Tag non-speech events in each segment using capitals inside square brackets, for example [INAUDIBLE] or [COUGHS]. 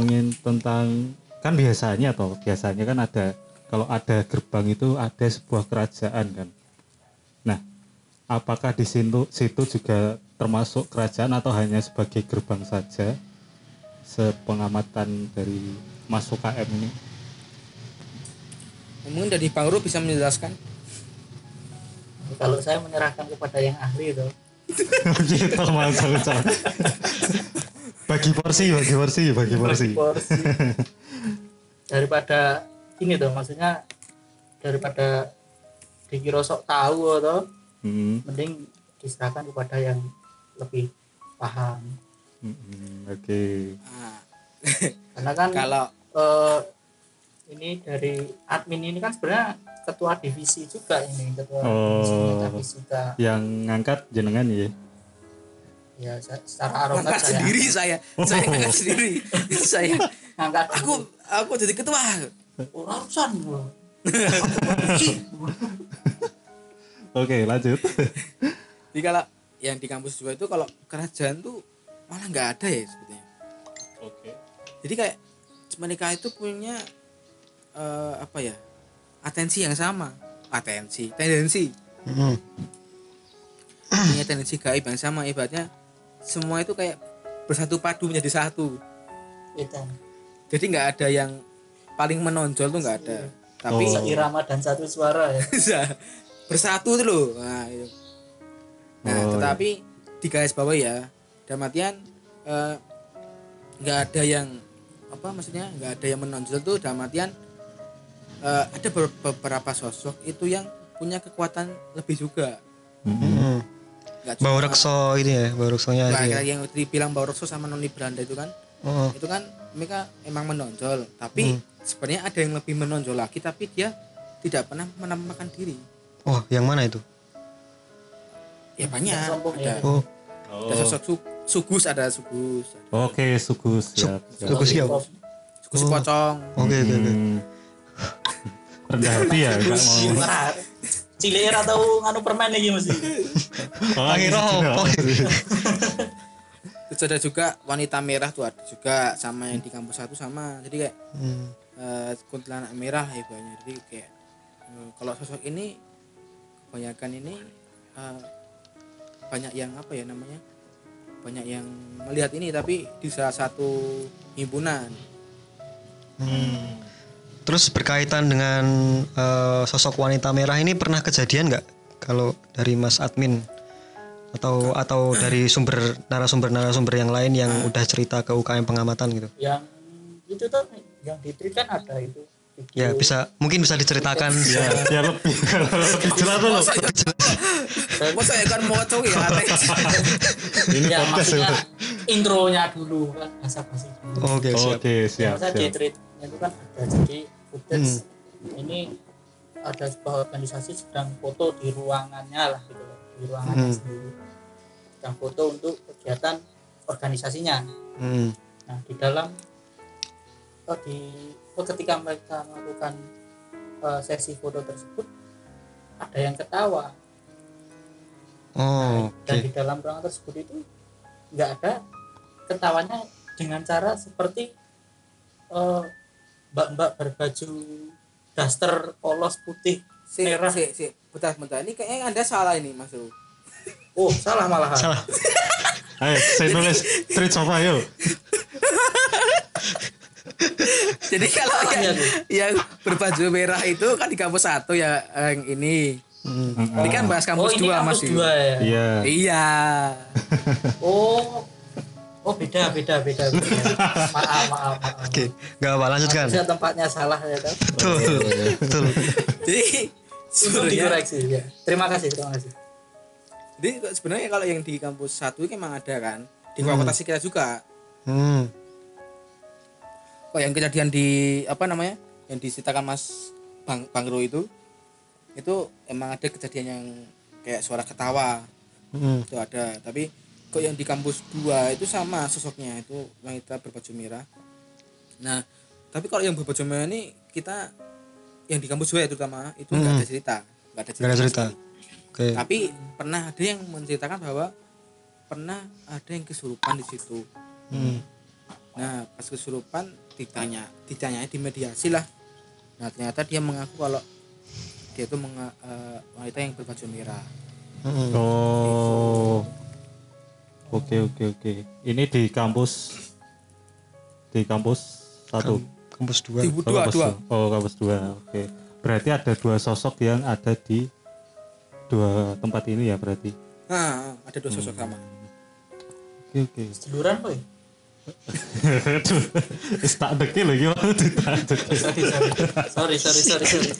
ngomongin tentang kan biasanya toh biasanya kan ada kalau ada gerbang itu ada sebuah kerajaan kan. Nah apakah di situ situ juga termasuk kerajaan atau hanya sebagai gerbang saja? Sepengamatan dari masuk KM ini. Mungkin dari Bang Ru bisa menjelaskan. Kalau saya menyerahkan kepada yang ahli itu, [LAUGHS] gitu mas bagi porsi bagi porsi bagi porsi. porsi. [LAUGHS] Daripada ini tuh maksudnya daripada dikira sok tahu atau Hmm, mending diserahkan kepada yang lebih paham. Hmm, hmm, oke. Nah, [LAUGHS] karena kan kalau eh, ini dari admin ini kan sebenarnya ketua divisi juga ini ketua divisi Oh. metafisika yang ngangkat jenengan ya ya secara arogan saya sendiri saya, saya ngangkat sendiri. [LAUGHS] saya ngangkat aku aku jadi ketua. urusan gua. [LAUGHS] oke lanjut [LAUGHS] Jadi kalau yang di kampus dua itu kalau kerajaan tuh malah nggak ada ya sebetulnya. oke Jadi kayak mereka itu punya eh, apa ya atensi yang sama, atensi, tendensi, Hmm. punya tendensi gaib yang sama ibaratnya semua itu kayak bersatu padu menjadi satu. Gitu. Jadi nggak ada yang paling menonjol tuh nggak ada. Tapi Oh. seirama dan satu suara ya [LAUGHS] bersatu tuh loh. Nah, itu. Nah, Oh, tetapi di garis bawah ya, dalam artian eh, nggak ada yang apa maksudnya nggak ada yang menonjol tuh dalam artian eh, ada ber- beberapa sosok itu yang punya kekuatan lebih juga. Hmm. Nggak Bau cuma- rekso ini ya, bau reksonya Nah, ya. yang dibilang Bau Rekso sama Noni Belanda itu kan, Oh, itu kan mereka emang menonjol, tapi Hmm. sebenarnya ada yang lebih menonjol lagi, tapi dia tidak pernah menampakkan diri. oh, yang mana itu? Ya banyak. Ada, ya. Oh, ada sosok su- sugus, ada sugus, ada oke sugus siap, siap. Sugus siapa? sugus Oh. pocong. Oke, oke, oke. Hmm. rendah hati ya nggak mau Nah, cilir atau nganu permen lagi mesti oh, [LAUGHS] Akhirnya apa? Terus ada juga wanita merah tuh ada juga sama yang di kampus satu sama. Jadi kayak Hmm. eh, kuntilanak merah ya banyak. Jadi kayak eh, kalau sosok ini kebanyakan ini eh, banyak yang apa ya namanya? Banyak yang melihat ini tapi di salah satu himpunan. Hmm. Terus berkaitan dengan eh, sosok wanita merah ini pernah kejadian nggak kalau dari Mas Admin atau atau dari sumber narasumber narasumber yang lain yang udah cerita ke UKM pengamatan gitu? yang itu tuh yang di tweet kan ada itu video Ya bisa mungkin bisa diceritakan. ya ya lebih lebih jelas tuh loh Masa ya kan mau ya? [LAUGHS] ini ya podcast maksudnya ya. intronya dulu kan bahasa basi dulu Oke siap. oke siap Masa di siap tweetnya itu kan ada jadi footage ini ada sebuah organisasi sedang foto di ruangannya lah gitu di ruangannya Hmm. sendiri sedang foto untuk kegiatan organisasinya Hmm. nah di dalam oh, di oh, ketika mereka melakukan eh, sesi foto tersebut ada yang ketawa Oh, dan oke. di dalam ruangan tersebut itu nggak ada ketawanya dengan cara seperti eh, mbak-mbak berbaju daster polos putih Si, Merah. si, si, bentar, bentar. Ini kayaknya Anda salah ini, Mas Ru. oh salah malahan Salah. ayo saya tulis tweet sama yuk Jadi kalau yang, yang berbaju merah itu kan di kampus satu ya yang ini. Hmm. Ini kan bahas oh kampus ini dua kampus Mas. Yu. dua ya iya Iya. oh oh beda beda beda, beda. maaf maaf maaf Oke, nggak apa lanjutkan. bisa tempatnya salah ya kan Betul, betul. Jadi untuk sebenarnya dikoreksi ya terima kasih terima kasih jadi sebenarnya kalau yang di kampus satu itu emang ada kan di fakultas kita juga. Hmm. Kok yang kejadian di apa namanya? Yang diceritakan Mas Bang Bang Ro itu itu emang ada kejadian yang kayak suara ketawa Hmm. itu ada tapi kok yang di kampus dua itu sama sosoknya itu wanita berbaju merah nah tapi kalau yang berbaju merah ini kita yang di kampus ya terutama itu nggak ada cerita nggak ada cerita, Nggak ada cerita. Oke. tapi pernah ada yang menceritakan bahwa pernah ada yang kesurupan di situ Hmm. nah pas kesurupan ditanya ditanya di mediasi lah nah ternyata dia mengaku kalau dia itu menga- eh, wanita yang berbaju merah Hmm. Oh. Oke oke oke. Ini di kampus di kampus satu. Kampus dua. di Oh, dua kampus dua Oh, kampus dua. Oke. Berarti ada dua sosok yang ada di dua tempat ini ya berarti. nah ada dua sosok sama Oke oke. seduluran boy Aduh. [LAUGHS] Wis tak deki iki mau ditadeki. sorry sorry sorry sorry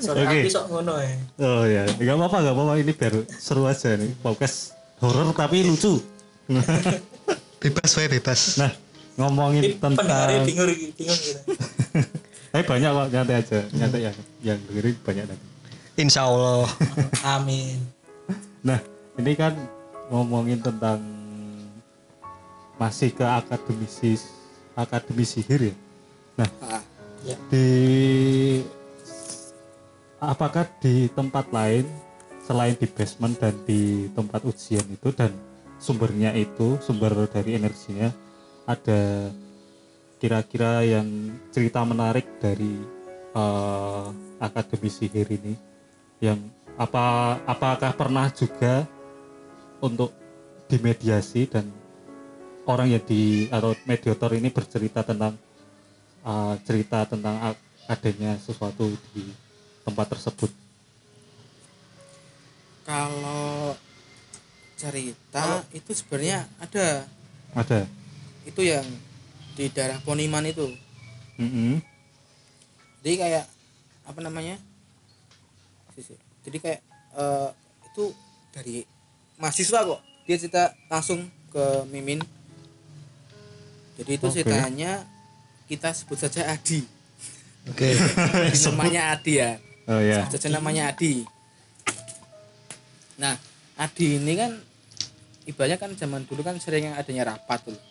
sorry Oke. aku sok ngono ya Oh ya, enggak apa-apa, enggak apa-apa. Ini biar seru aja nih. Podcast horor tapi lucu. Bebas wae bebas. Nah, ngomongin pendengarnya tentang bingung bingung gitu [LAUGHS] Eh banyak kok nyantai aja, nyantai yang yang dengerin banyak nanti. Insya Allah. [LAUGHS] amin Nah, ini kan ngomongin tentang masih ke akademisi akademi sihir ya. Nah, ah, ya di apakah di tempat lain selain di basement dan di tempat ujian itu dan sumbernya itu sumber dari energinya ada kira-kira yang cerita menarik dari eh, akademi sihir ini yang apa apakah pernah juga untuk dimediasi dan orang yang di atau mediator ini bercerita tentang uh, cerita tentang adanya sesuatu di tempat tersebut. kalau cerita itu sebenarnya ada Ada. Itu yang di daerah Poniman itu. Mm-mm. jadi kayak apa namanya? Jadi kayak eh, itu dari mahasiswa kok. Dia cerita langsung ke Mimin. Jadi itu Oke. ceritanya kita sebut saja Adi. Oke. [LAUGHS] namanya Adi ya. Oh ya. sebut saja namanya Adi. Nah Adi ini kan ibaratnya kan zaman dulu kan sering yang adanya rapat tuh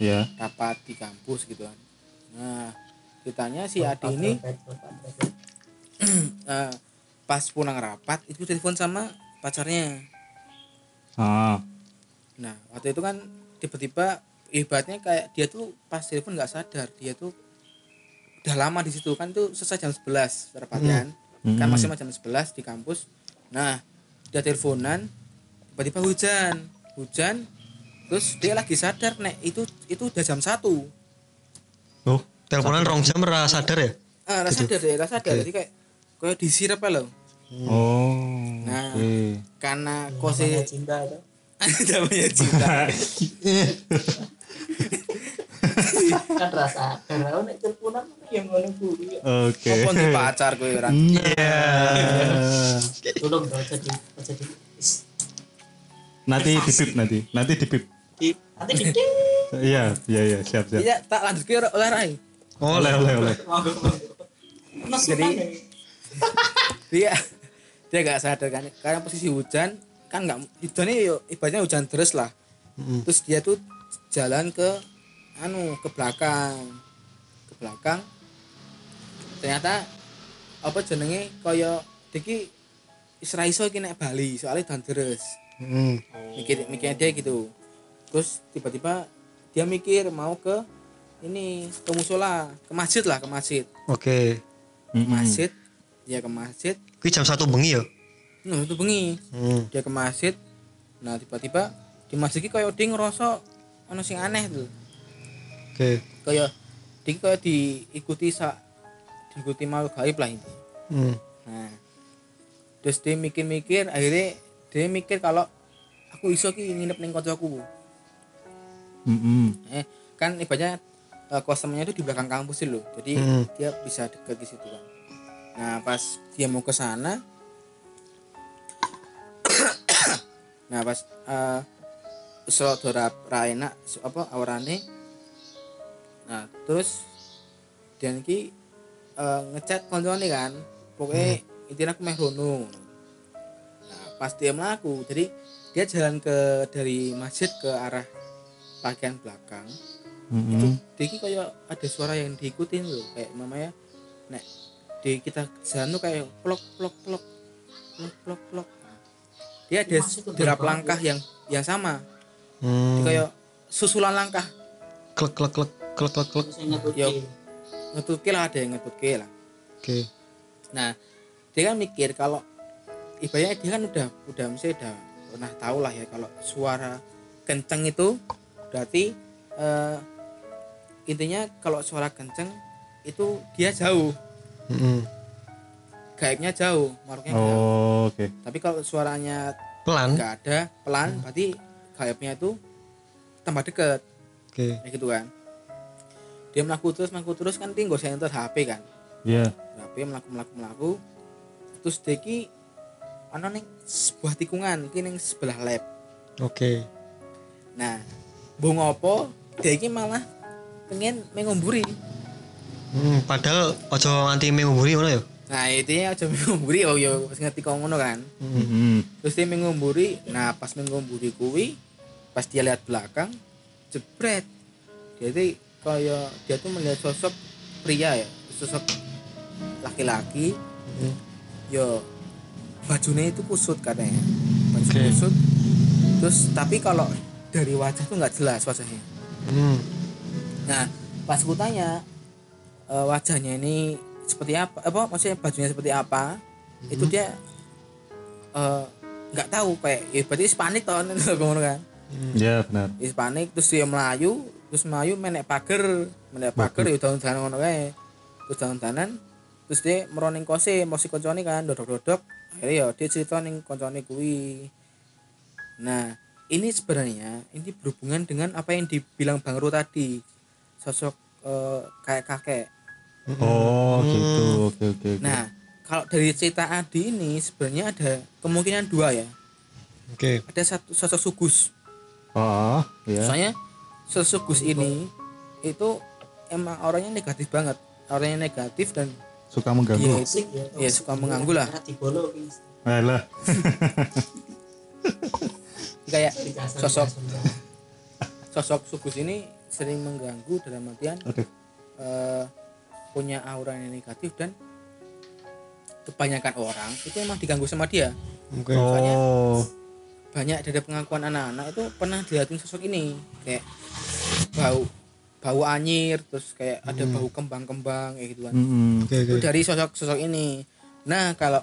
Ya. rapat di kampus gitu kan nah ceritanya si Adi ini [CLEARS THROAT] eh, pas pulang rapat itu telepon sama pacarnya Ah. nah waktu itu kan tiba-tiba ibaratnya kayak dia tuh pas telepon nggak sadar dia tuh udah lama di situ kan tuh selesai jam 11 rapatnya Hmm. kan Hmm. masih jam 11 di kampus nah dia teleponan tiba-tiba hujan hujan terus dia lagi sadar nek itu itu udah jam satu Oh. Teleponan rong jam ora sadar ya? ah rasa sadar deh rasa sadar jadi kayak kayak disirap loh Oh. Nah. Oke. karena kose cinta tuh namanya cinta [LAUGHS] [LAUGHS] kan rasa karena nek teleponan yang ngono kuwi Oke. Apa di pacar kowe ora Iya. tolong jadi is- nanti dipip nanti. Nanti dipip. Di nanti di [LAUGHS] Iya, iya, iya, siap, siap. iya tak lanjut ke oleh rai Oleh, oleh, oleh. jadi [LAUGHS] dia dia gak sadar kan karena posisi hujan kan nggak hujannya ibaratnya hujan terus lah Mm. terus dia tuh jalan ke anu ke belakang ke belakang ternyata apa jenenge kaya iki isra iso iki nek Bali soalnya dan terus Hmm. mikir mikirnya dia gitu terus tiba-tiba dia mikir mau ke ini ke musola ke masjid lah ke masjid Oke. ke masjid dia ke masjid Kuwi jam satu bengi ya? nah itu bengi Hmm. dia ke masjid nah tiba-tiba di masjid iki kayak dia ngerasa ono sing aneh tuh Oke. kayak dia kayak diikuti sa diikuti makhluk gaib lah ini Hmm. nah terus dia mikir-mikir akhirnya dia mikir kalau aku iso ki nginep ning kancaku Mm-mm. eh kan ibaratnya eh, kosemnya itu di belakang kampus sih loh. Jadi Hmm. dia bisa deket di situ kan. Nah pas dia mau ke sana [COUGHS] nah pas uh, dora raina apa aurane nah terus dan ki eh, ngechat koncone kan. Pokoknya intinya aku meh rono. Nah pas dia melaku jadi dia jalan ke dari masjid ke arah bagian belakang itu Mm-mm. Diki kayak ada suara yang diikutin loh kayak mamanya nek di kita jalan tuh kayak plok plok plok plok plok plok dia ada derap langkah yang yang sama Hmm. Jadi kayak susulan langkah klek klek klek klek klek klek. Ki. ngetutke lah ada yang ngetutke lah Oke. nah dia kan mikir kalau ibaratnya dia kan udah udah mesti udah pernah tahu lah ya kalau suara kenceng itu berarti eh, intinya kalau suara kenceng itu dia jauh Mm-mm. gaibnya jauh maruknya jauh Oh, oke. tapi kalau suaranya Pelan. nggak ada pelan berarti gaibnya itu tambah deket Oke. kayak gitu kan dia melaku terus melaku terus kan tinggal center HP kan Iya. HP melaku melaku melaku terus deki ana ning sebuah tikungan iki ning sebelah lab Oke. nah mbok ngopo deki malah pengen mengumburi Hmm, padahal ojo nganti mengumburi ngono ya. nah itu ya aja mengumburi oh yo wis ngerti kok ngono kan Mhm. terus dia mengumburi nah pas mengumburi kuwi pas dia lihat belakang jebret dia tuh kayak dia tuh melihat sosok pria ya sosok laki-laki Hmm. yo bajunya itu kusut katanya baju Oke. kusut terus tapi kalau dari wajah tuh nggak jelas wajahnya. Hmm. nah pas ku tanya eh, wajahnya ini seperti apa apa maksudnya bajunya seperti apa itu dia eh, nggak tahu kayak ya berarti panik toh [LAUGHS] ngono kan? Iya, benar. Wis panik terus dia melayu terus melayu menek pager menek pager ya daun danan ngono kae. Terus daun danan terus dia meroning kose mosi koncone kan dodok dodok akhirnya ya dia cerita ning koncone kuwi. Nah ini sebenarnya ini berhubungan dengan apa yang dibilang Bang Ru tadi sosok eh, kayak kakek Oh, gitu. Oke, oke. oke. nah kalau dari cerita Adi ini sebenarnya ada kemungkinan dua ya Oke. ada satu sosok sugus Oh, ya. soalnya sosok Gus ini itu emang orangnya negatif banget orangnya negatif dan Suka dia mengganggu. itu Asik ya. ya suka mengganggu lah. Alah. [LAUGHS] kayak sosok sosok sugus ini sering mengganggu dalam artian Aduh. eh, punya aura yang negatif dan kebanyakan orang itu emang diganggu sama dia Oke. Oh. banyak dari pengakuan anak-anak itu pernah dilihatin sosok ini kayak bau bau anyir terus kayak ada bau kembang-kembang kayak gitu kan Mm-mm. Oke, itu oke. dari sosok-sosok ini nah kalau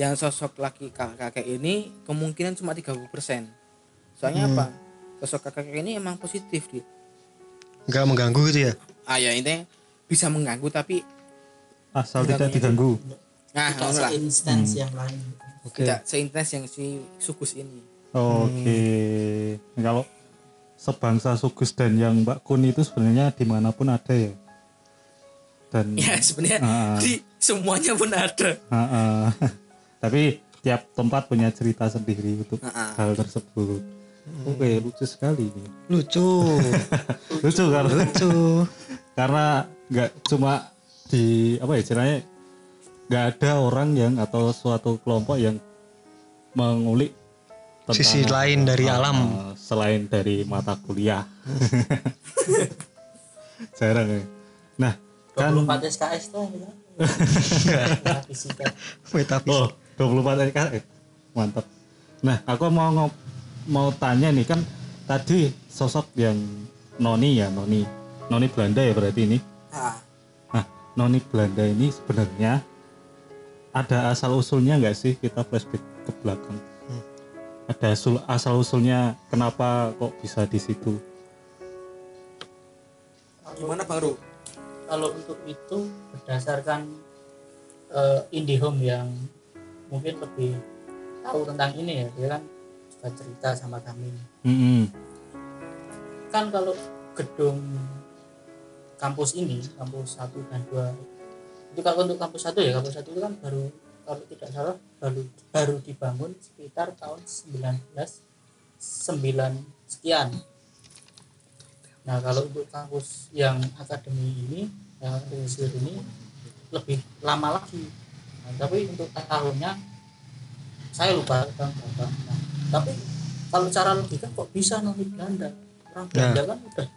yang sosok laki kak- kakek ini kemungkinan cuma 30% soalnya Hmm. apa sosok kakek ini emang positif dia Enggak mengganggu gitu ya. ah ya ini bisa mengganggu tapi Asal Tidak tidak diganggu. nah Tidak lah seinstans yang lain. Oke. tidak seintens yang si sukus ini Oke. Kalau sebangsa Sugus dan yang Mbak Kun itu sebenarnya di mana pun ada ya. Dan ya sebenarnya Ah. di semuanya pun ada Ah, ah. [LAUGHS] tapi tiap tempat punya cerita sendiri untuk ah. hal tersebut. Oke, lucu sekali ini. Lucu. [LAUGHS] Lucu karena Lucu. karena nggak cuma di apa ya istilahnya nggak ada orang yang atau suatu kelompok yang mengulik tentang, Sisi lain dari ah, alam. ah, selain dari mata kuliah [LAUGHS] jarang ya nah kan 24 SKS tuh ya. [LAUGHS] Fisika. oh Metafisik. 24 SKS mantap. Nah aku mau ngop- mau tanya nih kan tadi sosok yang noni ya noni. Noni Belanda ya berarti ini? Ah. Nah, noni Belanda ini sebenarnya ada asal usulnya nggak sih? Kita flashback ke belakang? Ada asul, asal usulnya kenapa kok bisa di situ? gimana baru Kalau untuk itu berdasarkan eh, IndiHome yang mungkin lebih tahu tentang ini ya, dia kan suka cerita sama kami. Mm-mm. Kan kalau gedung kampus ini, kampus 1 dan 2 itu kalau untuk kampus 1 ya, kampus 1 itu kan baru kalau tidak salah baru baru dibangun sekitar tahun 19 9 sekian. Nah kalau untuk kampus yang akademi ini, yang ini lebih lama lagi. Nah, tapi untuk tahunnya saya lupa tahun berapa. Nah, tapi kalau cara logika kok bisa noni Belanda? Orang Belanda kan udah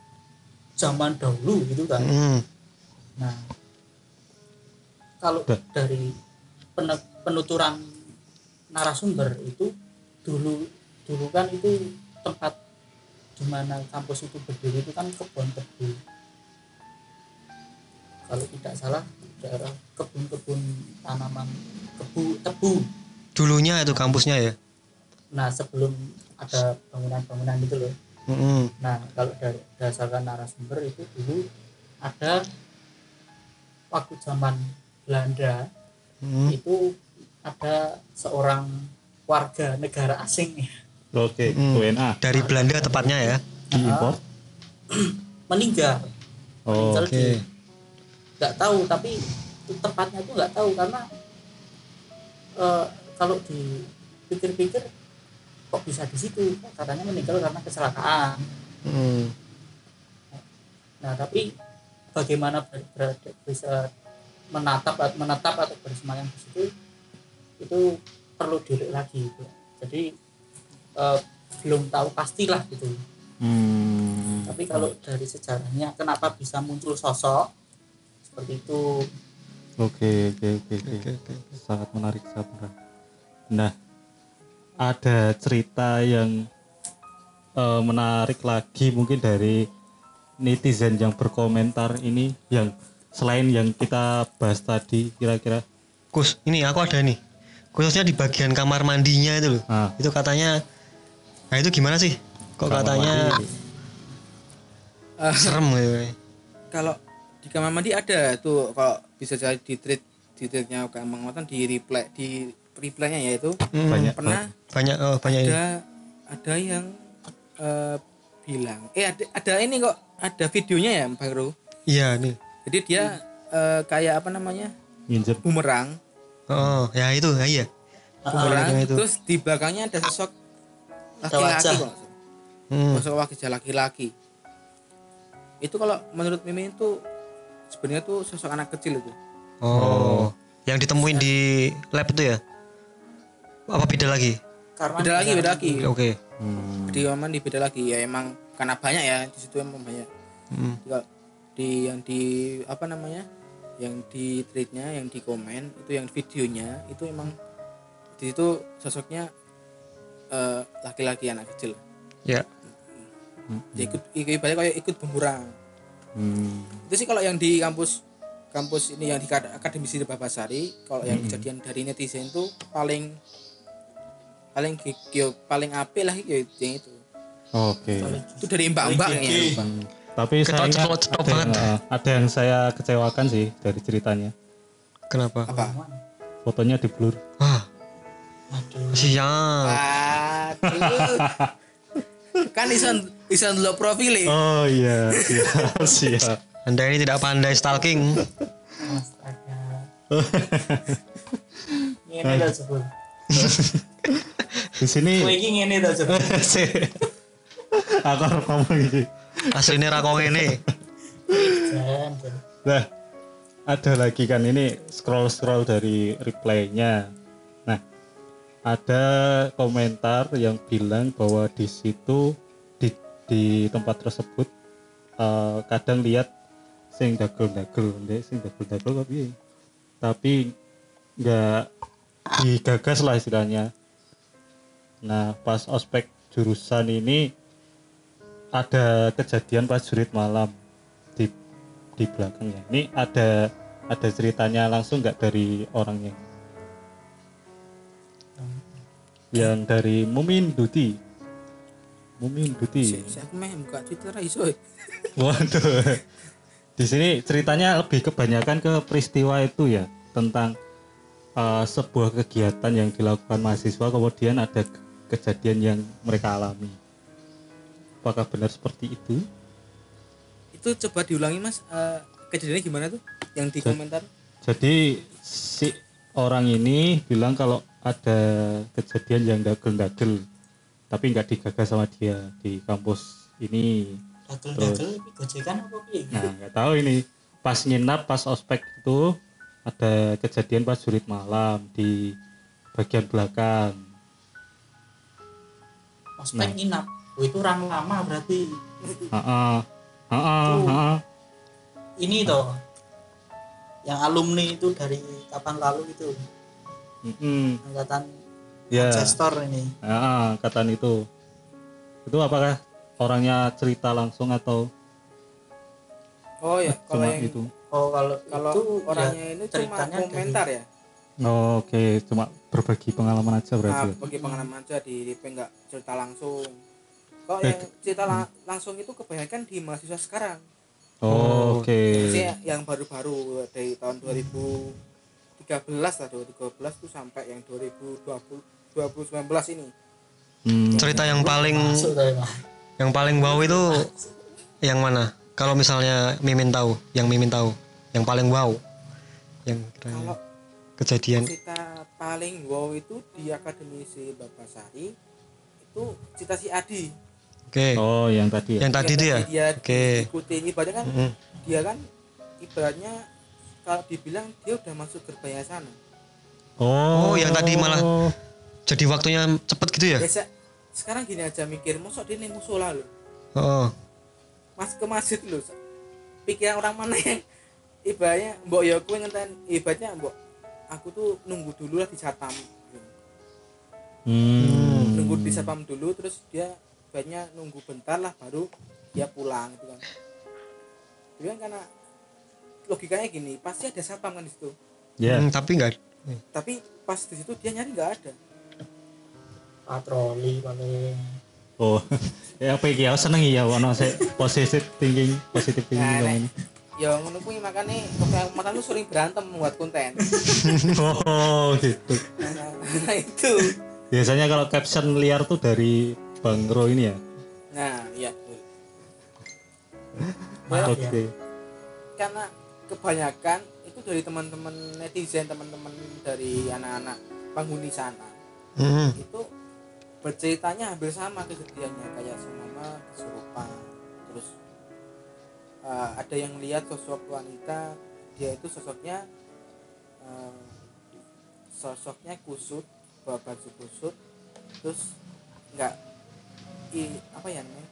zaman dahulu gitu kan. Hmm. Nah, kalau dari penuturan narasumber itu dulu dulu kan itu tempat di mana kampus itu berdiri itu kan kebun tebu kalau tidak salah daerah kebun-kebun tanaman kebu tebu dulunya itu kampusnya ya nah sebelum ada bangunan-bangunan itu loh Mm-mm. nah kalau dari berdasarkan narasumber itu dulu ada waktu zaman Belanda Mm. itu ada seorang warga negara asing Oke, Mm. WNA dari Belanda tepatnya ya diimpor. meninggal Oh, meninggal oke. di nggak tahu tapi tepatnya itu nggak tahu karena eh, kalau dipikir-pikir kok bisa di situ katanya meninggal karena kecelakaan Mm. nah tapi bagaimana ber- ber- bisa menatap menetap atau bersemayam di situ itu perlu dilihat lagi gitu. jadi eh, belum tahu pastilah gitu Hmm. tapi kalau dari sejarahnya kenapa bisa muncul sosok seperti itu. Oke, oke, oke, oke. Sangat menarik, menarik. Nah, ada cerita yang eh, menarik lagi mungkin dari netizen yang berkomentar ini yang selain yang kita bahas tadi kira-kira. Kus ini aku ada nih. Khususnya di bagian kamar mandinya itu loh. Ah, itu katanya nah itu gimana sih? Kok kamar katanya mandi. Serem gitu. Kalau di kamar mandi ada tuh kalau bisa jadi di treat di treatnya gampang Watan di reply di replaynya yaitu Mm, Banyak. pernah banyak oh, banyak ini. ada ada yang eh, bilang eh ada, ada ini kok ada videonya ya Bang Ru? Iya nih jadi dia eh, kayak apa namanya? Nginjek. Bumerang. Oh ya itu ya, iya. Bumerang yang itu. terus di belakangnya ada sosok Ada laki-laki kok. Hmm. sosok wajah laki-laki. Itu kalau menurut Mimi itu sebenarnya tuh sosok anak kecil itu. Oh. Yang ditemuin di lab itu ya? Apa beda lagi? Karena beda lagi beda lagi. Oke. Hmm. di mandi beda lagi. Ya emang karena banyak ya di situ emang banyak. Hmm. Di yang di apa namanya yang di tweetnya yang di komen itu yang videonya itu emang di situ sosoknya eh, laki-laki anak kecil. Ya. Dia ikut ikut ibaratnya kayak ikut bumerang Hmm. itu sih kalau yang di kampus kampus ini yang di Kad- akademisi di Babasari kalau yang kejadian dari netizen itu paling paling yo, paling apik lah yo, yang itu Oke. itu dari mbak-mbaknya Hmm. Tapi saya ceklok ada, banget. eh, ada yang saya kecewakan sih dari ceritanya. kenapa apa Fotonya di blur. wah aduh siap Aduh. Kan ison ison lo profil ya. Oh iya, siap, [LAUGHS] siap. anda ini tidak pandai stalking astaga ini dah sebut Di sini iki ngene ta sebut aku harus ngomong ini. aslinya rakong ini. Nah, ada lagi kan ini scroll-scroll dari reply-nya. Nah, ada komentar yang bilang bahwa di situ di, tempat tersebut eh, kadang lihat sing dagel-dagel, ndek sing dagel-dagel tapi tapi nggak digagas lah istilahnya. Nah, pas ospek jurusan ini ada kejadian pas jurit malam di di belakangnya. Ini ada ada ceritanya langsung nggak dari orangnya? Yang dari Mumin Duti. Mumin Duti. Aku meh buka Twitter iso. eh. [LAUGHS] Waduh. Di sini ceritanya lebih kebanyakan ke peristiwa itu ya tentang uh, sebuah kegiatan yang dilakukan mahasiswa kemudian ada ke- kejadian yang mereka alami. Apakah benar seperti itu? Itu coba diulangi Mas eh, kejadiannya gimana tuh yang di komentar? Jadi si orang ini bilang kalau ada kejadian yang dagel-dagel tapi nggak digagas sama dia di kampus ini. Dagel-dagel iki gojekan apa? Nah nggak tahu ini pas nginap pas ospek itu ada kejadian pas jurit malam di bagian belakang. Ospek nginap. Oh, itu orang lama berarti. Heeh. Heeh, heeh. Ini toh. Yang alumni itu dari kapan lalu itu Mm-mm. angkatan Ya. Manchester ini Ah, angkatan itu. Itu apakah orangnya cerita langsung atau oh ya kalau cuma yang itu? oh kalau kalau itu orangnya ya, ini cuma ceritanya dari- komentar ya Oh, Oke, cuma berbagi pengalaman aja nah, berarti. ya? pengalaman aja di DP nggak cerita langsung kalau Eh, yang cerita la- langsung itu kebanyakan di mahasiswa sekarang Oh, Oke. Maksudnya yang baru-baru dari tahun 2013 lah 2013 tuh sampai yang 2020 2019 ini. Hmm, cerita yang paling tadi yang paling wow itu yang mana? Kalau misalnya mimin tahu yang mimin tahu yang paling wow. Yang kalau kejadian. cerita paling wow itu di akademisi Bapak Sari itu cerita si Adi. Oke. Oh, yang tadi ya. yang tadi ya? dia oke. ikuti ibaratnya kan Mm. dia kan ibaratnya kalau dibilang dia udah masuk gerbangnya sana. Oh, Oh, yang tadi malah- jadi waktunya cepet gitu ya? Biasa sekarang gini aja mikir mosok dia nih musola loh oh. Mas ke masjid loh pikiran orang mana yang ibaratnya mbok ya aku ngenten ibaratnya mbok aku tuh nunggu dulu lah di satam Hmm. nunggu di satpam dulu terus dia ibaratnya nunggu bentar lah baru dia pulang gitu kan. Itu kan karena logikanya gini pasti ada satpam kan di situ. Ya. Hmm, tapi enggak tapi pas di situ dia nyari nggak ada patroli paling Oh. [LAUGHS] ya apa iki? Aku seneng ya ono sik positive thinking, positive thinking Nah, ini. ya ngono kuwi makanya makanya lu sering berantem membuat konten [LAUGHS] Oh, gitu. nah [LAUGHS] itu Biasanya kalau caption liar tuh dari Bang Ro ini ya. nah iya Oke. ya. karena kebanyakan itu dari teman-teman netizen teman-teman dari anak-anak penghuni sana Hmm. itu berceritanya hampir sama kejadiannya kayak semama kesurupan terus eh, ada yang lihat sosok wanita dia itu sosoknya eh, sosoknya kusut bawa baju kusut terus nggak i, apa ya namanya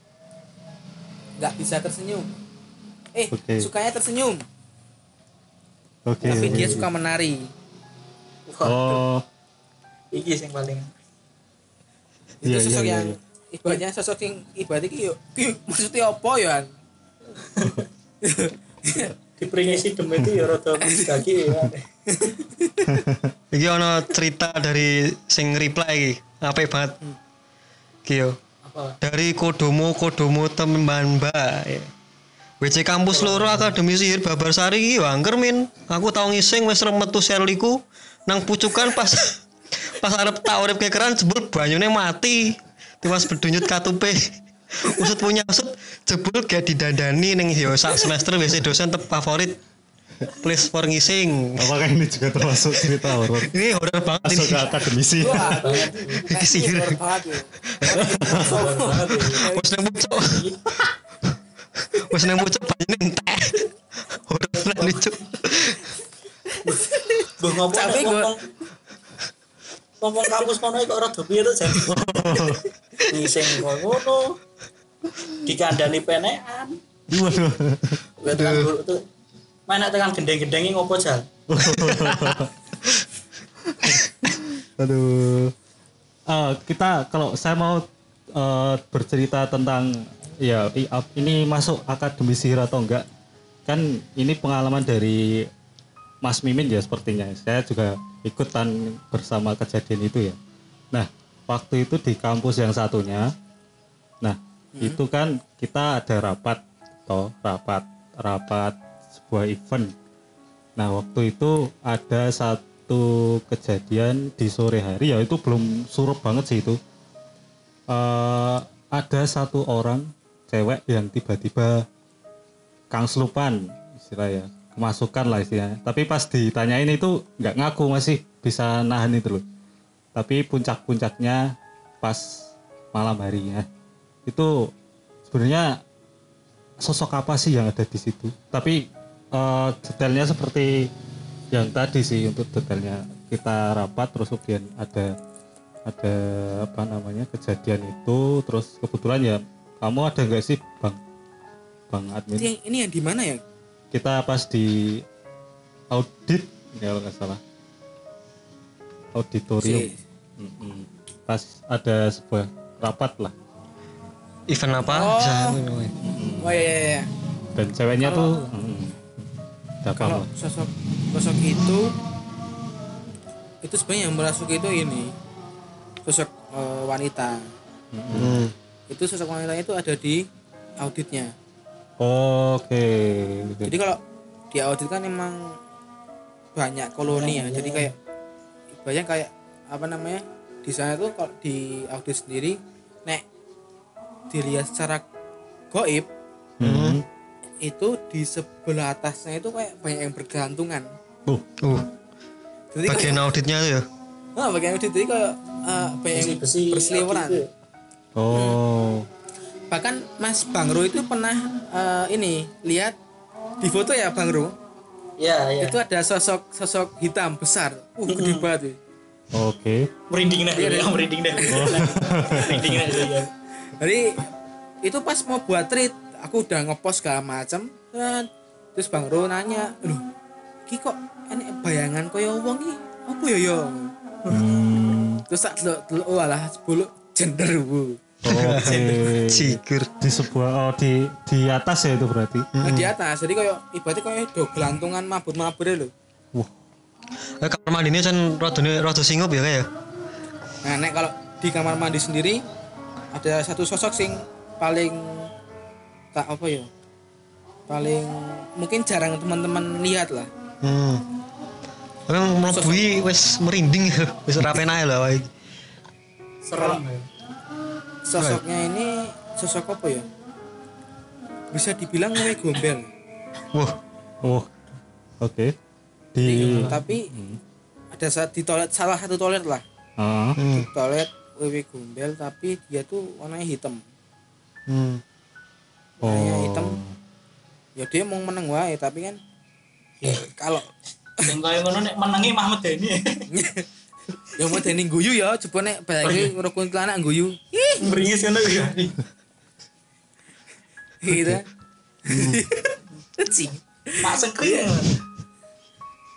nggak bisa tersenyum eh Oke. sukanya tersenyum Oke. tapi oke. dia suka menari Oh, iki sing paling itu Iya, sosok iya, yang iya. ibaratnya sosok yang ibaratnya ki yo ki maksudnya apa [LAUGHS] ya dipringisi dem itu ya rada kaki ya Iki ono cerita dari sing reply iki. Apik banget. Iki yo. apa Dari Kodomo Kodomo teman Mbak. WC kampus loro akademi sihir Babarsari iki yo angker min. Aku tau ngising wis metu seliku nang pucukan pas [LAUGHS] pas arep tak urip kekeran jebul banyune mati. Tiwas bedunyut katupe. Usut punya usut jebul gak didandani ning yo sak semester WC dosen tep favorit. Please for ngising. apakah ini juga termasuk cerita horor? Ini horor banget Masuk ini. ke akademisi. [LAUGHS] Iki sihir. ya Wes nang pucuk. Wes nang pucuk banyune entek. Horor tenan iki, Cuk. Mbah ngomong Tapi nek gua- ngomong ngomong kampus kono kok rada piye to jan. [LAUGHS] Ngising kok ngono. Dikandani penekan. Waduh. Gue tekan guru tuh. Mana tekan gendeng-gendeng ngopo jal? [LAUGHS] Aduh. Eh, kita kalau saya mau eh, bercerita tentang ya ini masuk akademi sihir atau enggak kan ini pengalaman dari Mas Mimin ya sepertinya. Saya juga ikutan bersama kejadian itu ya. Nah waktu itu di kampus yang satunya nah itu kan kita ada rapat toh rapat rapat sebuah event. Nah waktu itu ada satu kejadian di sore hari ya itu belum surup banget sih itu. Eh ada satu orang cewek yang tiba-tiba kangslupan istilahnya kemasukan lah istilahnya. Tapi pas ditanyain itu nggak ngaku masih bisa nahan itu loh. Tapi puncak-puncaknya pas malam harinya itu sebenarnya sosok apa sih yang ada di situ? Tapi eh, detailnya seperti yang tadi sih untuk detailnya kita rapat terus kemudian ada ada apa namanya kejadian itu terus kebetulan ya kamu ada nggak sih bang bang admin ini, ini yang di mana ya kita pas di audit ya kalau nggak salah. Auditorium. Si. Mm-mm. Pas ada sebuah rapat lah. Event apa? Oh. bisa oh iya, iya, iya. dan ceweknya tuh mm, kalau lah. sosok sosok itu itu sebenarnya yang merasuk itu ini. Sosok eh, wanita. Hmm. itu sosok wanita itu ada di auditnya Oke. jadi kalau di audit kan emang banyak koloni ya jadi kayak banyak kayak apa namanya di sana tuh kalau di audit sendiri nek dilihat secara goib Hmm. itu di sebelah atasnya itu kayak banyak yang bergantungan Uh, uh jadi kayak, bagian auditnya ya ah, bagian audit jadi kayak eh, banyak yang berseliweran gitu. oh. Bahkan Mas Bangro itu pernah eh, ini lihat di foto ya Bangro Iya, iya. itu ada sosok sosok hitam besar uh gede banget ya. Oke. merinding dah, ya, merinding dah. [LAUGHS] merinding dah ya. jadi itu pas mau buat treat aku udah ngepost segala macam kan terus Bang Ro nanya loh ki kok ini bayangan koyo wong ki apa ya yo Hmm. terus tak delok delok oh alah sepuluh gender bu Oke. cikur di sebuah oh di di atas ya itu berarti. nah, di atas jadi koyo ibaratnya koyo do gelantungan mabur-mabur lho Wah. eh, kamar mandinya kan rodone rada singup ya kayak nah nek kalau di kamar mandi sendiri ada satu sosok sing paling tak apa ya paling mungkin jarang teman-teman lihat lah hmm Memang melebui wis merinding ya, wis rapen ae lah wae. Serem ya. Sosoknya ini sosok apa ya bisa dibilang mulai gombel Wah, Oh. Oke. Di tapi ada saat di toilet salah satu toilet lah Ah. hmm. toilet wewe gombel tapi dia tuh warnanya hitam Hmm. warnanya Oh. hitam ya dia mau menang wae tapi kan kalau Yang kaya ngono nek menangi Mahmud Deni. [LAUGHS] yang mau dening guyu ya coba nek bayangin rukun celana guyu ih Meringis ngono ya. gitu Cing. Mak sengkring.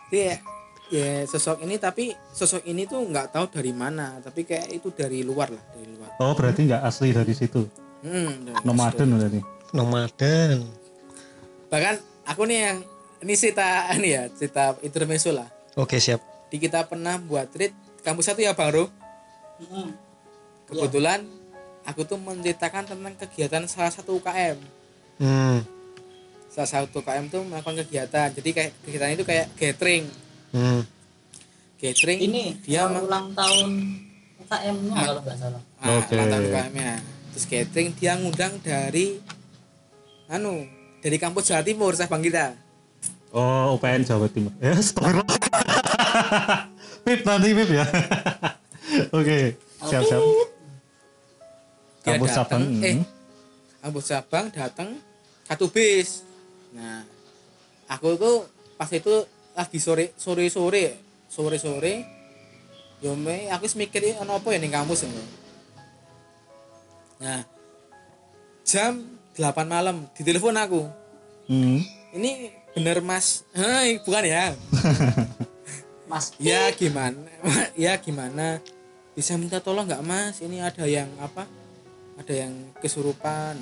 Dia ya sosok ini tapi sosok ini tuh nggak tahu dari mana tapi kayak itu dari luar lah dari luar Oh, berarti nggak asli dari situ. hmm, Nomaden berarti. Nomaden. bahkan aku nih yang ini cerita ini ya cerita intermezzo lah Oke, siap. di kita pernah buat treat kampus satu ya baru kebetulan aku tuh menceritakan tentang kegiatan salah satu UKM Hmm. salah satu UKM tuh melakukan kegiatan jadi kayak kegiatan itu kayak gathering Hmm. gathering Ini dia ma- ulang tahun UKM-nya kalau nggak salah. ah, Oke. ulang tahun UKM-nya terus gathering dia ngundang dari anu dari kampus Jawa Timur Bang kita Oh, UPN Jawa Timur. Ya, astagfirullah. [LAUGHS] Pip nanti Pip ya. [LAUGHS] Oke, siap-siap. Dia Kampus Sabang. eh hmm. kampus Sabang datang satu bis nah aku tuh pas itu lagi sore sore sore sore sore yo me aku mikir ono apa ya ning kampus ini nah jam 8 malam ditelepon aku Hmm. ini bener mas Hei, bukan ya [LAUGHS] Mas. ya gimana? [LAUGHS] Ya gimana? Bisa minta tolong nggak mas? Ini ada yang apa? Ada yang kesurupan.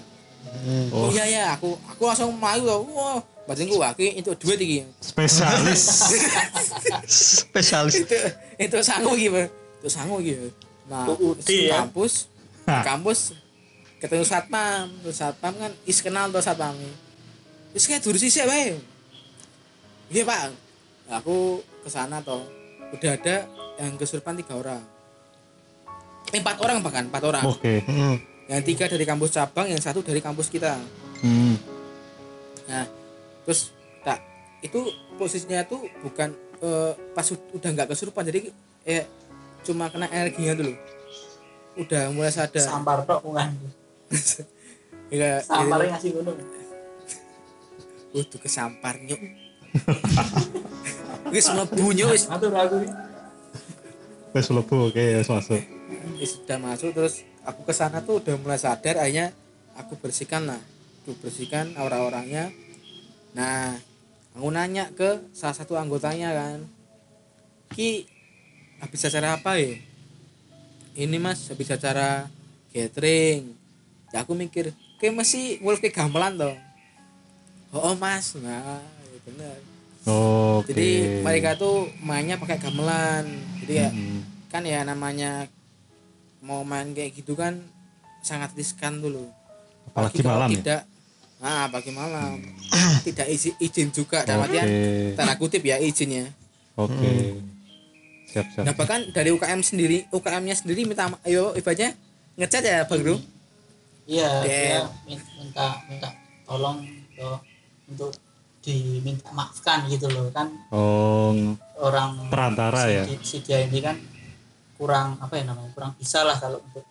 Oh, Oh, iya ya aku aku langsung malu loh wah bajengku aki itu duit iki. Spesialis. [LAUGHS] Spesialis. itu itu sanggup gitu itu sanggup gitu nah di ya? kampus di kampus ketemu satpam. Terus satpam kan is kenal tuh satpam is kayak dulu sih wae iya pak. Nah, aku ke sana toh udah ada yang kesurupan tiga orang eh, empat orang bahkan empat orang Oke. Hmm. yang tiga dari kampus cabang yang satu dari kampus kita Hmm. Nah, terus tak itu posisinya tuh bukan eh, pas ud- udah nggak kesurupan jadi eh cuma kena energinya dulu. Udah mulai sadar. Sampar tok bukan. [LAUGHS] Ya, Samparnya ngasih ngono. Udah kesampar nyuk. [LAUGHS] Wis mlebu nyuk wis Atur aku. Wes mlebu oke ya masuk. wis udah masuk terus aku ke sana tuh udah mulai sadar akhirnya aku bersihkan lah. Aku bersihkan aura-orangnya. Nah, aku nanya ke salah satu anggotanya kan. Ki habis acara apa ya? ini mas habis acara gathering ya aku mikir kayak masih wolf kayak gamelan dong oh, oh, mas nah ya bener Oke. jadi mereka tuh mainnya pakai gamelan jadi ya Mm. kan ya namanya mau main kayak gitu kan sangat riskan dulu apalagi kalau malam ya. tidak ah pagi malam tidak izin, izin juga dalam Oke. artian tanda kutip ya izinnya Oke. Siap siap. nah bahkan dari UKM sendiri UKM-nya sendiri minta ayo ibaratnya ngecat ya bang Bro iya Iya. min- minta minta tolong ke untuk diminta maafkan gitu loh kan Oh, orang perantara si, ya. si dia ini kan kurang apa ya namanya kurang bisa lah kalau untuk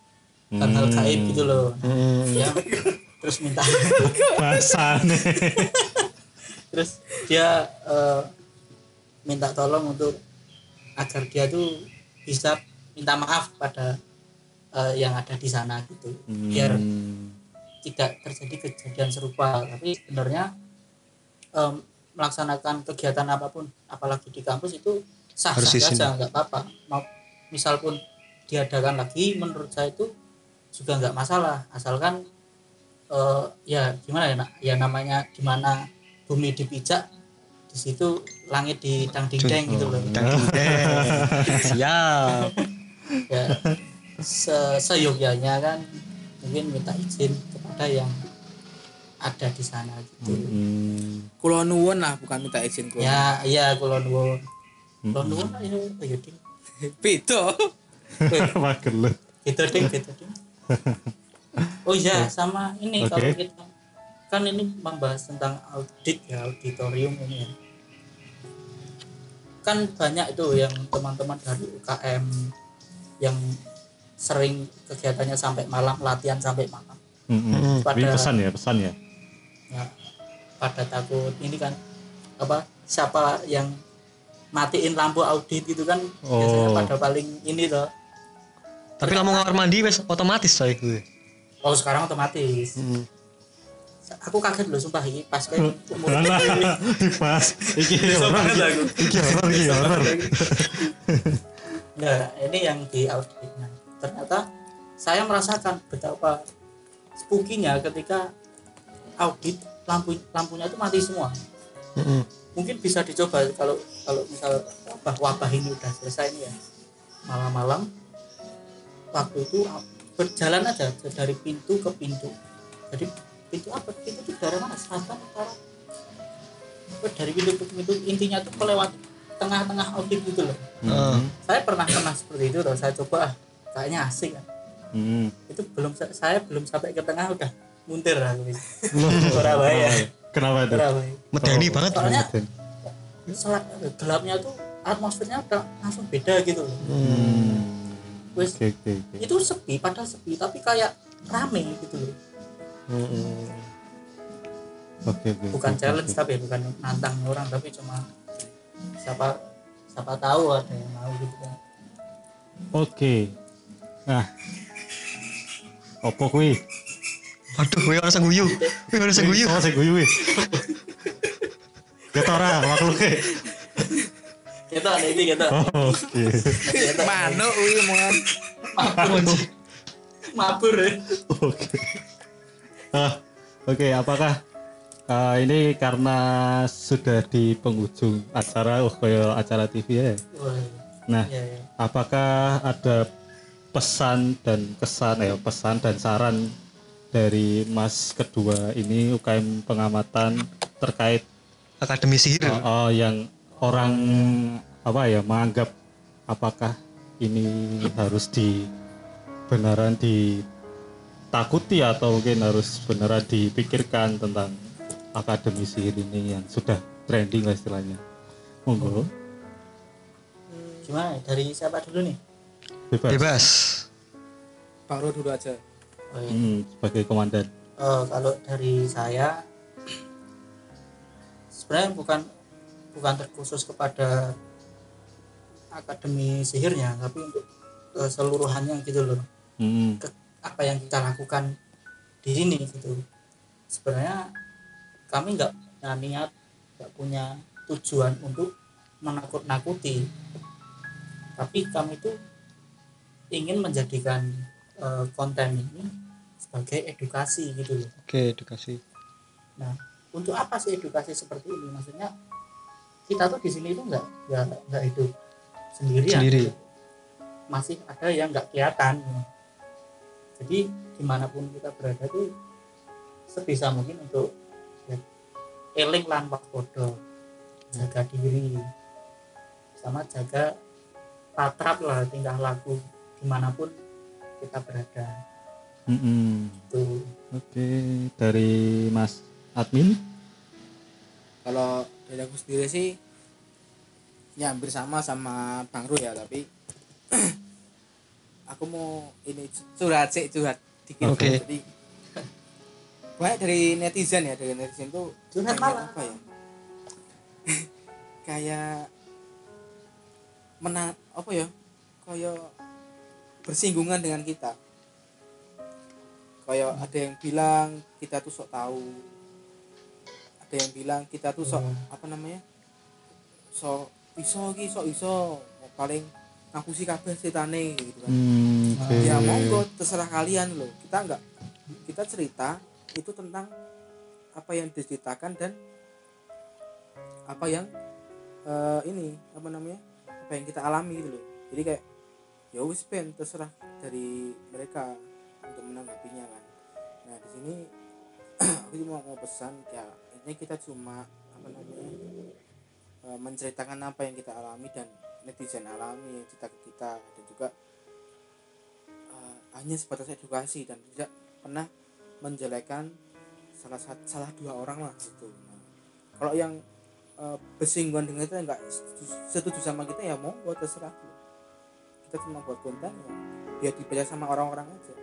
hal-hal Hmm. gaib gitu loh Hmm. dia terus minta Bahasane. [LAUGHS] terus dia eh, minta tolong untuk agar dia tuh bisa minta maaf pada eh, yang ada di sana gitu biar Hmm. tidak terjadi kejadian serupa tapi sebenarnya em, melaksanakan kegiatan apa pun apalagi di kampus itu sah sah saja nggak apa-apa. Mau misal pun diadakan lagi menurut saya itu juga nggak masalah. Asalkan eh, ya gimana ya nak? Ya namanya di mana bumi dipijak di situ langit didang ding gitu loh. Dan [LAUGHS] siap. Ya se seyogyanya kan mungkin minta izin kepada yang ada di sana gitu Hmm. kulo nuwun lah bukan minta izin kulo ya iya kalau nuwun Hmm. kalau nuwun ayo ayo ding beda [LAUGHS] lu. gitu ding gitu ding [LAUGHS] oh iya sama ini Oke. kalau kita kan ini membahas tentang audit ya auditorium ini ya kan banyak itu yang teman-teman dari UKM yang sering kegiatannya sampai malam latihan sampai malam Hmm. Pada- Ini pesan ya, pesan ya. Ya pada takut ini kan apa siapa yang matiin lampu audit itu kan biasanya Oh. pada paling ini loh tapi kamu kamar mandi wes otomatis saya gue oh sekarang otomatis Hmm. aku kaget loh sumpah ini pas kayak umur Alah, [LAUGHS] pas. Iki banget iki. aku. Iki horor. nah ini yang di audit nah, ternyata saya merasakan betapa spookinya ketika audit lampu lampunya itu mati semua. Mungkin bisa dicoba kalau kalau misal wabah wabah ini udah selesai nih ya. Malam-malam waktu itu berjalan aja dari pintu ke pintu. Jadi pintu apa? Pintu itu dari mana? Selatan utara dari pintu ke pintu intinya tuh melewati tengah-tengah audit gitu loh. Hmm. saya pernah pernah seperti itu loh saya coba ah kayaknya asik kan Hmm. itu belum saya belum sampai ke tengah udah muntir aku [LAUGHS] Surabaya Kenapa itu? Surabaya medeni Oh. banget soalnya selak gelapnya tuh atmosfernya udah langsung beda gitu loh Hmm. wes Oke, oke, oke. itu sepi padahal sepi tapi kayak rame gitu loh Oke, oke. bukan oke, challenge oke. tapi bukan nantang orang tapi cuma siapa siapa tahu ada yang mau gitu kan Oke. Nah. Opo kuwi? Aduh gue orang guyu gue orang guyu Oh, sing guyu kuwi. Ket ora makluke. kita ada ini kita Oh, Oke. kita manuk wih mon mabur mabur ya. Oke. Ah, oke, apakah ah, ini karena sudah di penghujung acara oh kayak acara TV ya? Nah, iya, iya. apakah ada pesan dan kesan ya pesan dan saran dari Mas kedua ini UKM pengamatan terkait akademi sihir. uh, uh, yang orang apa ya menganggap apakah ini harus di beneran ditakuti atau mungkin harus beneran dipikirkan tentang akademi sihir ini yang sudah trending lah istilahnya. Monggo. Gimana dari siapa dulu nih? Bebas, bebas. Bang Ro dulu aja oh, iya. Hmm, sebagai komandan. Eh, kalau dari saya sebenarnya bukan bukan terkhusus kepada akademi sihirnya tapi untuk keseluruhannya gitu loh. Hmm, Ke- apa yang kita lakukan di sini gitu. Sebenarnya kami nggak punya niat nggak punya tujuan untuk menakut-nakuti. Tapi kami tuh ingin menjadikan eh, konten ini sebagai edukasi gitu loh Oke, edukasi. Nah, untuk apa sih edukasi seperti ini? Maksudnya kita tuh di sini tuh nggak nggak nggak hidup sendirian. Sendiri. Masih ada yang nggak kelihatan. Jadi di mana pun kita berada tuh sebisa mungkin untuk ya, eling lan waspada, jaga diri, sama jaga tatrap lah tingkah laku di mana pun kita berada. Mm-mm. Tuh. Oke, dari Mas Admin. kalau dari aku sendiri sih ya hampir sama sama Bang Ru ya tapi [CLEARS THROAT] aku mau ini curhat sih curhat dikit Oke. jadi banyak dari netizen ya dari netizen tuh Curhat malah. apa ya [LAUGHS] kayak mena apa ya kayak bersinggungan dengan kita kayak ada yang bilang kita tuh sok tahu. Ada yang bilang kita tuh sok Hmm. apa namanya? Sok iso ki sok iso. Paling ngapusi kabeh setane gitu kan. Hmm, oke. ya monggo terserah kalian loh kita enggak kita cerita itu tentang apa yang diceritakan dan apa yang eh, ini apa namanya apa yang kita alami gitu loh jadi kayak ya wis terserah dari mereka untuk menanggapinya kan. Nah di sini [CLEARS THROAT] aku cuma mau pesan ya ini kita cuma apa namanya eh, menceritakan apa yang kita alami dan netizen alami cerita ke kita dan juga eh, hanya sebatas edukasi dan tidak pernah menjelekan salah satu salah dua orang lah gitu. Nah, kalau yang eh, bersinggungan dengan kita nggak setuju, setuju sama kita ya monggo terserah. Gitu. kita cuma buat konten ya biar dibaca sama orang-orang aja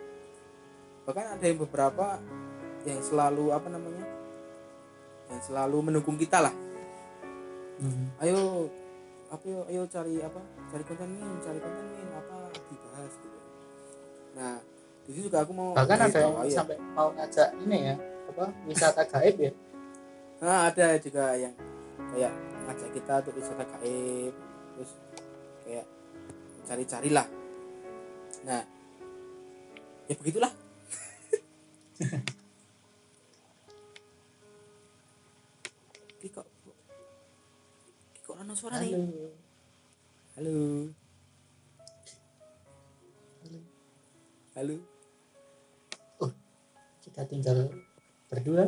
bahkan ada yang beberapa yang selalu apa namanya yang selalu mendukung kita lah Hmm. ayo apa yo ayo cari apa cari konten ini cari konten ini apa dibahas gitu nah di juga aku mau Bahkan ada yang bawahi ya. sampai mau ngajak ini ya apa wisata gaib ya. nah ada juga yang kayak ngajak kita untuk wisata gaib terus kayak cari-carilah nah ya begitulah Kok kok ada suara nih? Halo. halo. Halo. Kita tinggal berdua.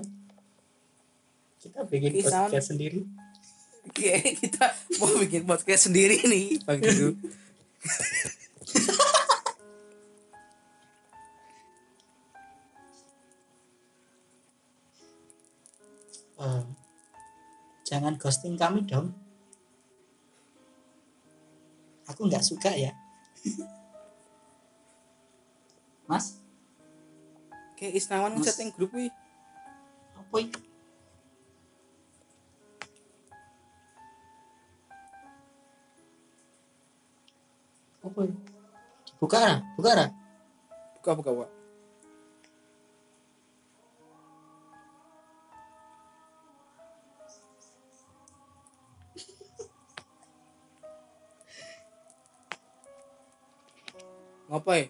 Kita bikin sound. podcast sendiri. Oke, kita mau bikin podcast sendiri nih, [LAUGHS] Bang Guru. [LAUGHS] Eh, jangan ghosting kami dong. Aku nggak suka ya. [LAUGHS] Mas? Kayak Isnawan chatting grup wih. apa ini apa ini buka lah buka lah Buka buka buka. Ngapain?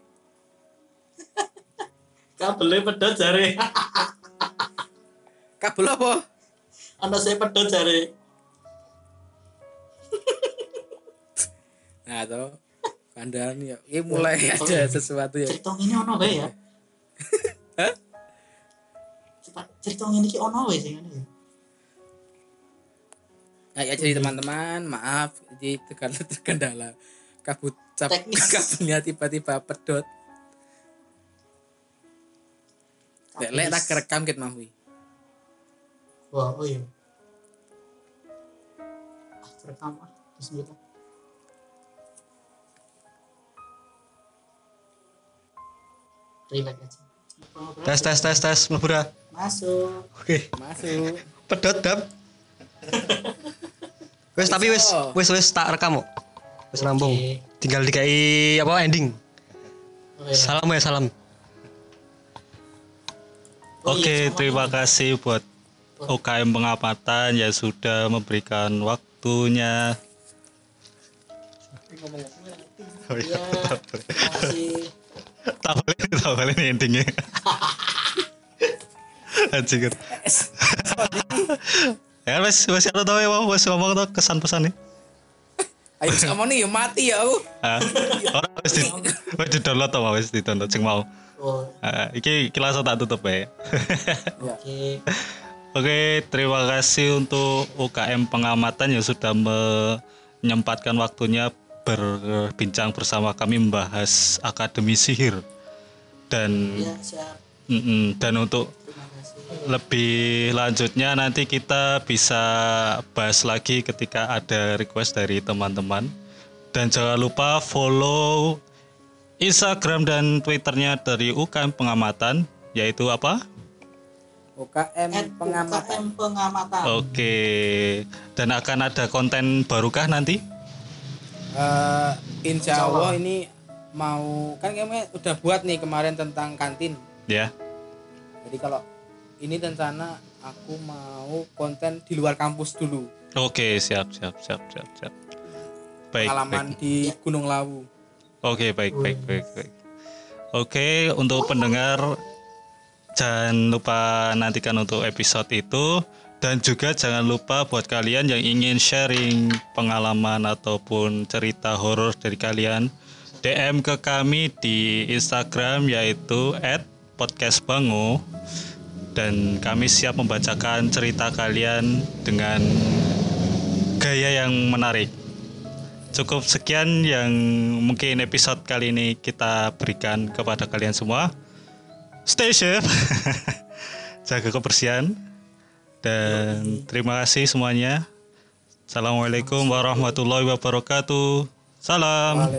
kabelnya pedot jare [LAUGHS] Kabel apa? anda saya pedot jare [LAUGHS] Nah, toh. Kandan ya. Ini mulai Oh, ada sesuatu ya. cerita ini ono wae ya [LAUGHS] Hah? Cerita- ini ki ono wae sing ya Nah, ya jadi teman-teman, maaf jadi terkendala kabut cap Teknis. [LAUGHS] kabelnya tiba-tiba pedot. Lek lek tak kerekam ket mau wah oh iya ah rekam ah bismillah relax aja Tes tes tes tes mlebu dah. masuk Oke. Masuk. Pedot dap. [LAUGHS] Wes tapi wes Iso. wes wes tak rekam kok. Wes rampung. Oke. Tinggal dikai apa ending. Oh, iya. Salam ya salam. Oh, iya, Oke, sama terima ini. kasih buat UKM Pengapatan yang sudah memberikan waktunya ngomong-ngomong nanti Oh, iya. ya masih tak boleh tak boleh nih endingnya [LAUGHS] anjing [LAUGHS] ya wes wes ada tau ya mau wes ngomong tuh kesan pesan nih ayo sama nih ya mati ya aku. Ah orang wes di wes di download tuh wes di download sing mau? Oh. Ah, iki langsung tak tutup ya. Oke. [LAUGHS] Oke, terima kasih untuk UKM pengamatan yang sudah menyempatkan waktunya berbincang bersama kami membahas Akademi Sihir. Dan ya siap. Dan untuk lebih lanjutnya nanti kita bisa bahas lagi ketika ada request dari teman-teman. Dan jangan lupa follow Instagram dan Twitternya dari UKM pengamatan yaitu apa? UKM At pengamatan UKM pengamatan Oke, dan akan ada konten barukah nanti? Eh, insya Allah ini mau kan kami udah buat nih kemarin tentang kantin Ya, jadi kalau ini rencana aku mau konten di luar kampus dulu oke, siap, siap, siap, siap, siap. Baik, pengalaman baik. di Gunung Lawu Oke, baik, baik, baik, baik. Oke, untuk pendengar jangan lupa nantikan untuk episode itu dan juga jangan lupa buat kalian yang ingin sharing pengalaman ataupun cerita horor dari kalian DM ke kami di Instagram yaitu @podcastbango dan kami siap membacakan cerita kalian dengan gaya yang menarik. Cukup sekian yang mungkin episode kali ini kita berikan kepada kalian semua. Stay safe. [LAUGHS] Jaga kebersihan. Dan terima kasih semuanya. Assalamualaikum warahmatullahi wabarakatuh. Salam.